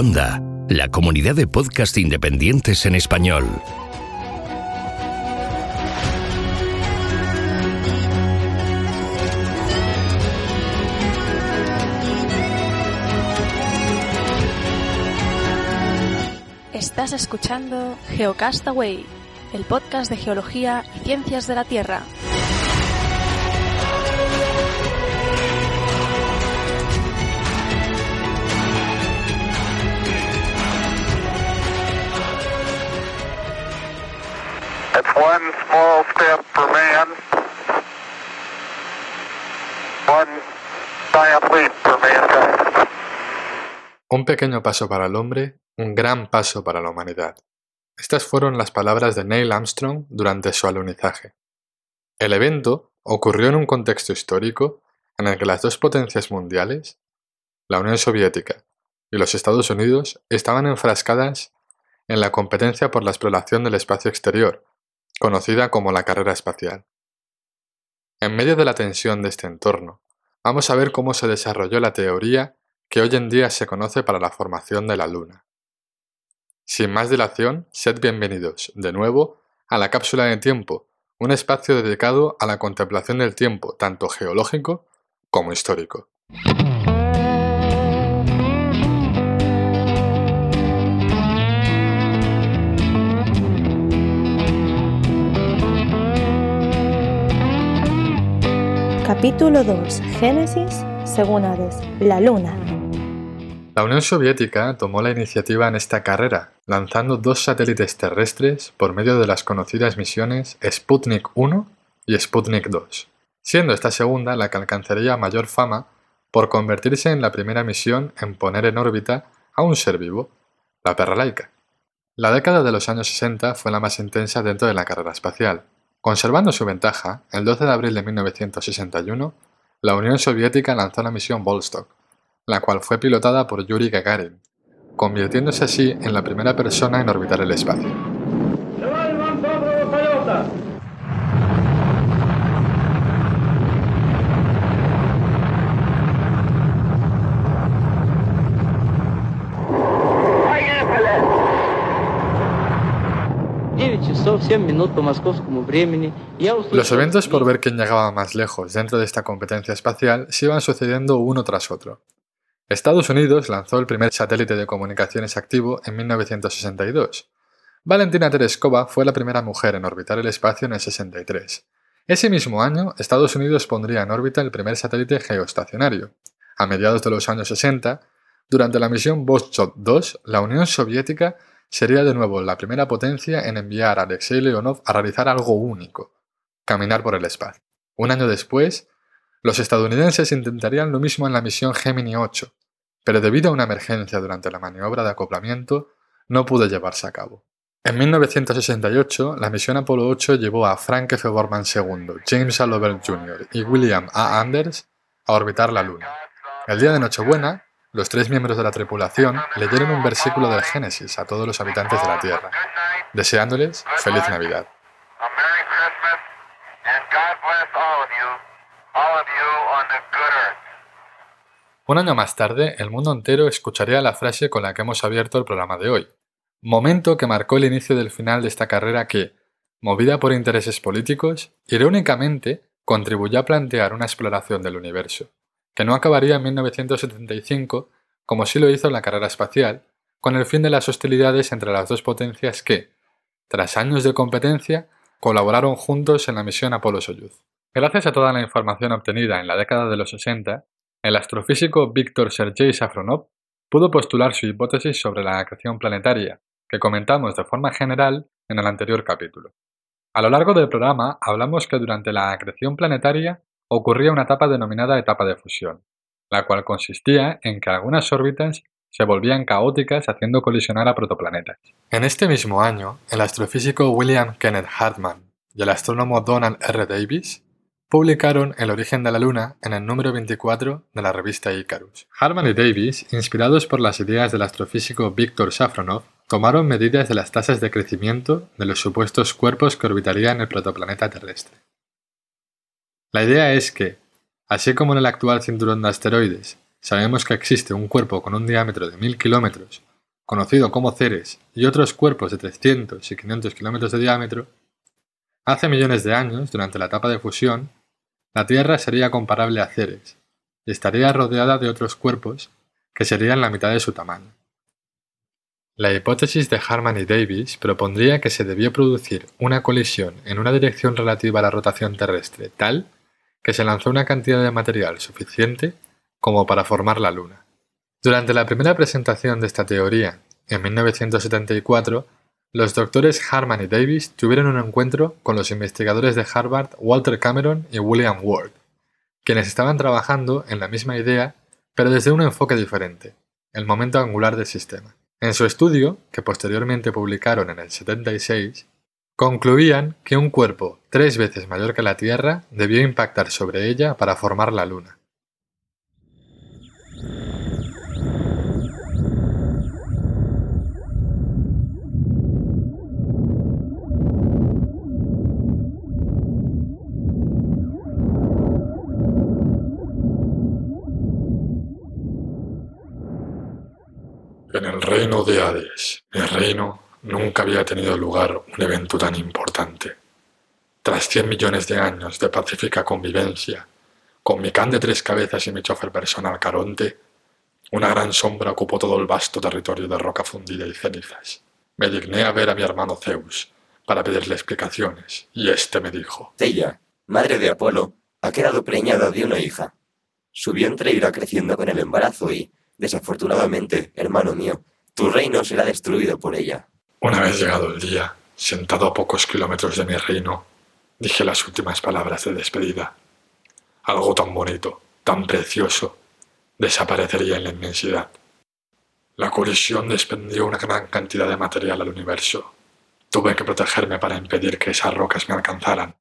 Onda, la comunidad de podcast independientes en español. Estás escuchando Geocastaway, el podcast de geología y ciencias de la Tierra. One small step for man, one giant leap for mankind. Un pequeño paso para el hombre, un gran paso para la humanidad. Estas fueron las palabras de Neil Armstrong durante su alunizaje. El evento ocurrió en un contexto histórico en el que las dos potencias mundiales, la Unión Soviética y los Estados Unidos, estaban enfrascadas en la competencia por la exploración del espacio exterior, conocida como la carrera espacial. En medio de la tensión de este entorno, vamos a ver cómo se desarrolló la teoría que hoy en día se conoce para la formación de la Luna. Sin más dilación, sed bienvenidos, de nuevo, a la cápsula de tiempo, un espacio dedicado a la contemplación del tiempo, tanto geológico como histórico. Capítulo 2. Génesis, según Hades. La Luna. La Unión Soviética tomó la iniciativa en esta carrera, lanzando dos satélites terrestres por medio de las conocidas misiones Sputnik 1 y Sputnik 2, siendo esta segunda la que alcanzaría mayor fama por convertirse en la primera misión en poner en órbita a un ser vivo, la perra laica. La década de los años 60 fue la más intensa dentro de la carrera espacial. Conservando su ventaja, el 12 de abril de 1961, la Unión Soviética lanzó la misión Vostok, la cual fue pilotada por Yuri Gagarin, convirtiéndose así en la primera persona en orbitar el espacio. Los eventos por ver quién llegaba más lejos dentro de esta competencia espacial se iban sucediendo uno tras otro. Estados Unidos lanzó el primer satélite de comunicaciones activo en 1962. Valentina Tereskova fue la primera mujer en orbitar el espacio en el 63. Ese mismo año, Estados Unidos pondría en órbita el primer satélite geoestacionario. A mediados de los años 60, durante la misión Vostok 2, la Unión Soviética sería de nuevo la primera potencia en enviar a Alexei Leonov a realizar algo único, caminar por el espacio. Un año después, los estadounidenses intentarían lo mismo en la misión Gemini 8, pero debido a una emergencia durante la maniobra de acoplamiento, no pudo llevarse a cabo. En 1968, la misión Apolo 8 llevó a Frank F. Borman II, James A. Lovell Jr. y William A. Anders a orbitar la Luna. El día de Nochebuena, los tres miembros de la tripulación leyeron un versículo del Génesis a todos los habitantes de la Tierra, deseándoles feliz Navidad. Un año más tarde, el mundo entero escucharía la frase con la que hemos abierto el programa de hoy, momento que marcó el inicio del final de esta carrera que, movida por intereses políticos, irónicamente contribuyó a plantear una exploración del universo, que no acabaría en 1975 como sí lo hizo en la carrera espacial, con el fin de las hostilidades entre las dos potencias que, tras años de competencia, colaboraron juntos en la misión Apolo-Soyuz. Gracias a toda la información obtenida en la década de los 60, el astrofísico Víctor Sergei Safronov pudo postular su hipótesis sobre la acreción planetaria, que comentamos de forma general en el anterior capítulo. A lo largo del programa hablamos que durante la acreción planetaria ocurría una etapa denominada etapa de fusión, la cual consistía en que algunas órbitas se volvían caóticas haciendo colisionar a protoplanetas. En este mismo año, el astrofísico William Kenneth Hartman y el astrónomo Donald R. Davis publicaron El origen de la Luna en el número 24 de la revista Icarus. Hartman y Davis, inspirados por las ideas del astrofísico Víctor Safronov, tomaron medidas de las tasas de crecimiento de los supuestos cuerpos que orbitarían el protoplaneta terrestre. La idea es que, así como en el actual cinturón de asteroides sabemos que existe un cuerpo con un diámetro de 1000 kilómetros conocido como Ceres, y otros cuerpos de 300 y 500 kilómetros de diámetro, hace millones de años, durante la etapa de fusión, la Tierra sería comparable a Ceres y estaría rodeada de otros cuerpos que serían la mitad de su tamaño. La hipótesis de Harman y Davis propondría que se debió producir una colisión en una dirección relativa a la rotación terrestre tal que se lanzó una cantidad de material suficiente como para formar la Luna. Durante la primera presentación de esta teoría, en 1974, los doctores Harman y Davis tuvieron un encuentro con los investigadores de Harvard Walter Cameron y William Ward, quienes estaban trabajando en la misma idea, pero desde un enfoque diferente, el momento angular del sistema. En su estudio, que posteriormente publicaron en el 76, concluían que un cuerpo tres veces mayor que la Tierra debió impactar sobre ella para formar la Luna. En el reino de Hades, mi reino, nunca había tenido lugar un evento tan importante. Tras cien millones de años de pacífica convivencia, con mi can de tres cabezas y mi chofer personal Caronte, una gran sombra ocupó todo el vasto territorio de roca fundida y cenizas. Me digné a ver a mi hermano Zeus para pedirle explicaciones, y éste me dijo: Teia, madre de Apolo, ha quedado preñada de una hija. Su vientre irá creciendo con el embarazo y, desafortunadamente, hermano mío, tu reino será destruido por ella. Una vez llegado el día, sentado a pocos kilómetros de mi reino, dije las últimas palabras de despedida. Algo tan bonito, tan precioso, desaparecería en la inmensidad. La colisión desprendió una gran cantidad de material al universo. Tuve que protegerme para impedir que esas rocas me alcanzaran.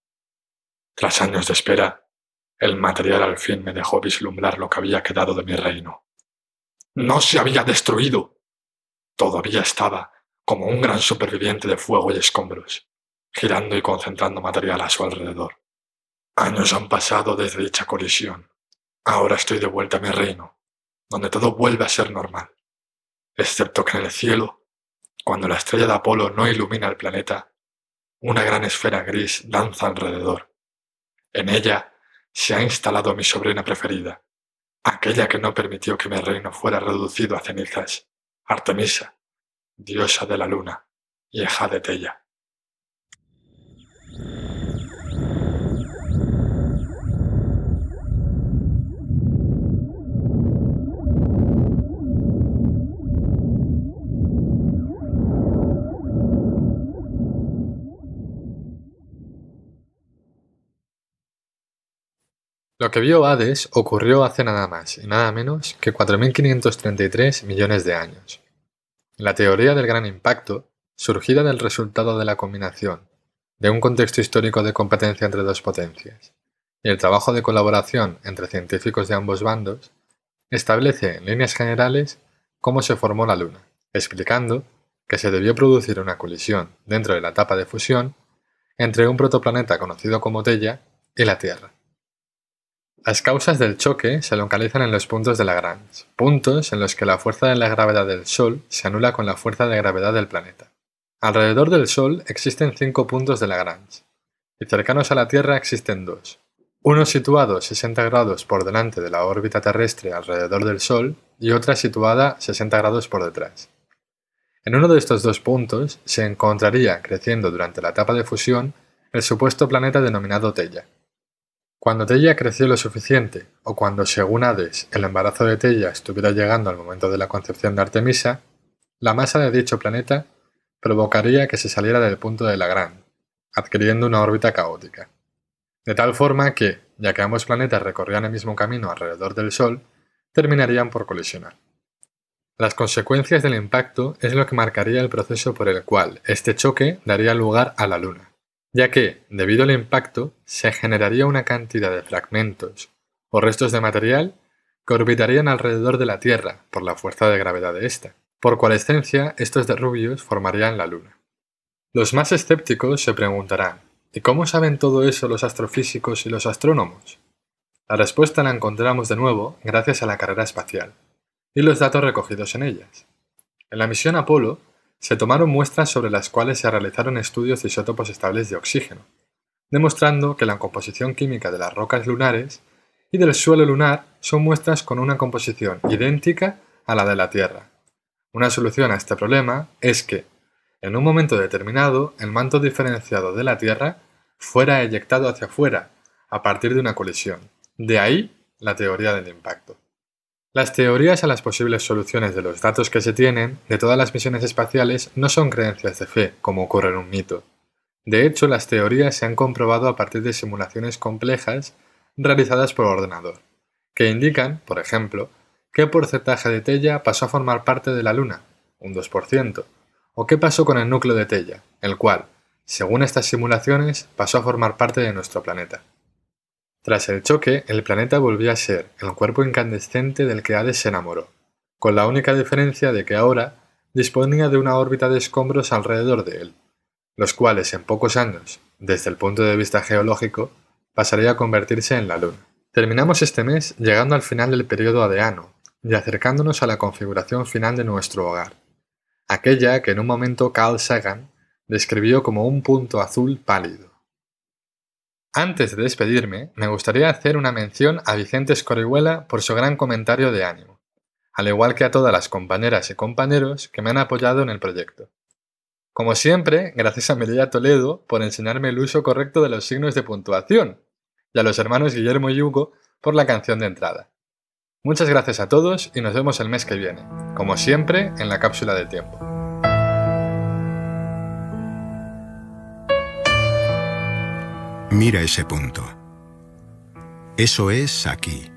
Tras años de espera, el material al fin me dejó vislumbrar lo que había quedado de mi reino. No se había destruido. Todavía estaba como un gran superviviente de fuego y escombros, girando y concentrando material a su alrededor. Años han pasado desde dicha colisión. Ahora estoy de vuelta a mi reino, donde todo vuelve a ser normal, excepto que en el cielo, cuando la estrella de Apolo no ilumina el planeta, una gran esfera gris danza alrededor. En ella se ha instalado mi sobrina preferida, aquella que no permitió que mi reino fuera reducido a cenizas, Artemisa, diosa de la luna, hija de Tella. Lo que vio Hades ocurrió hace nada más y nada menos que 4.533 millones de años. La teoría del gran impacto, surgida del resultado de la combinación de un contexto histórico de competencia entre dos potencias y el trabajo de colaboración entre científicos de ambos bandos, establece en líneas generales cómo se formó la Luna, explicando que se debió producir una colisión dentro de la etapa de fusión entre un protoplaneta conocido como Tella y la Tierra. Las causas del choque se localizan en los puntos de Lagrange, puntos en los que la fuerza de la gravedad del Sol se anula con la fuerza de gravedad del planeta. Alrededor del Sol existen cinco puntos de Lagrange, y cercanos a la Tierra existen dos. Uno situado 60 grados por delante de la órbita terrestre alrededor del Sol y otra situada 60 grados por detrás. En uno de estos dos puntos se encontraría, creciendo durante la etapa de fusión, el supuesto planeta denominado Tella. Cuando Tella creció lo suficiente, o cuando, según Hades, el embarazo de Tella estuviera llegando al momento de la concepción de Artemisa, la masa de dicho planeta provocaría que se saliera del punto de Lagrange, adquiriendo una órbita caótica. De tal forma que, ya que ambos planetas recorrían el mismo camino alrededor del Sol, terminarían por colisionar. Las consecuencias del impacto es lo que marcaría el proceso por el cual este choque daría lugar a la Luna ya que, debido al impacto, se generaría una cantidad de fragmentos o restos de material que orbitarían alrededor de la Tierra por la fuerza de gravedad de ésta. Por coalescencia, estos derrubios formarían la Luna. Los más escépticos se preguntarán, ¿y cómo saben todo eso los astrofísicos y los astrónomos? La respuesta la encontramos de nuevo gracias a la carrera espacial y los datos recogidos en ellas. En la misión Apolo se tomaron muestras sobre las cuales se realizaron estudios de isótopos estables de oxígeno, demostrando que la composición química de las rocas lunares y del suelo lunar son muestras con una composición idéntica a la de la Tierra. Una solución a este problema es que, en un momento determinado, el manto diferenciado de la Tierra fuera eyectado hacia afuera a partir de una colisión. De ahí la teoría del impacto. Las teorías a las posibles soluciones de los datos que se tienen de todas las misiones espaciales no son creencias de fe, como ocurre en un mito. De hecho, las teorías se han comprobado a partir de simulaciones complejas realizadas por ordenador, que indican, por ejemplo, qué porcentaje de Tella pasó a formar parte de la Luna, un 2%, o qué pasó con el núcleo de Tella, el cual, según estas simulaciones, pasó a formar parte de nuestro planeta. Tras el choque, el planeta volvió a ser el cuerpo incandescente del que Hades se enamoró, con la única diferencia de que ahora disponía de una órbita de escombros alrededor de él, los cuales en pocos años, desde el punto de vista geológico, pasaría a convertirse en la Luna. Terminamos este mes llegando al final del periodo adeano y acercándonos a la configuración final de nuestro hogar, aquella que en un momento Carl Sagan describió como un punto azul pálido. Antes de despedirme, me gustaría hacer una mención a Vicente Escorihuela por su gran comentario de ánimo, al igual que a todas las compañeras y compañeros que me han apoyado en el proyecto. Como siempre, gracias a Melilla Toledo por enseñarme el uso correcto de los signos de puntuación, y a los hermanos Guillermo y Hugo por la canción de entrada. Muchas gracias a todos y nos vemos el mes que viene, como siempre en la cápsula de tiempo. Mira ese punto. Eso es aquí.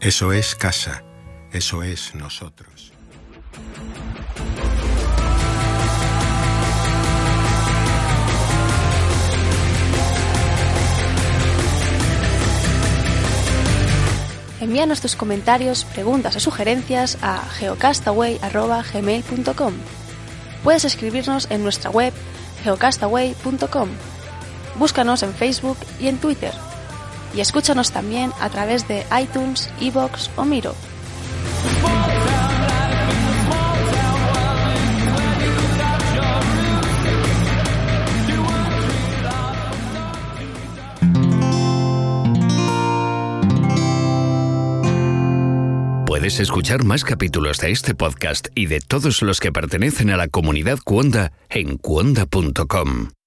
Eso es casa. Eso es nosotros. Envíanos tus comentarios, preguntas o sugerencias a geocastaway.gmail.com Puedes escribirnos en nuestra web geocastaway.com. Búscanos en Facebook y en Twitter. Y escúchanos también a través de iTunes, Evox o Miro. Puedes escuchar más capítulos de este podcast y de todos los que pertenecen a la comunidad Cuonda en cuonda.com.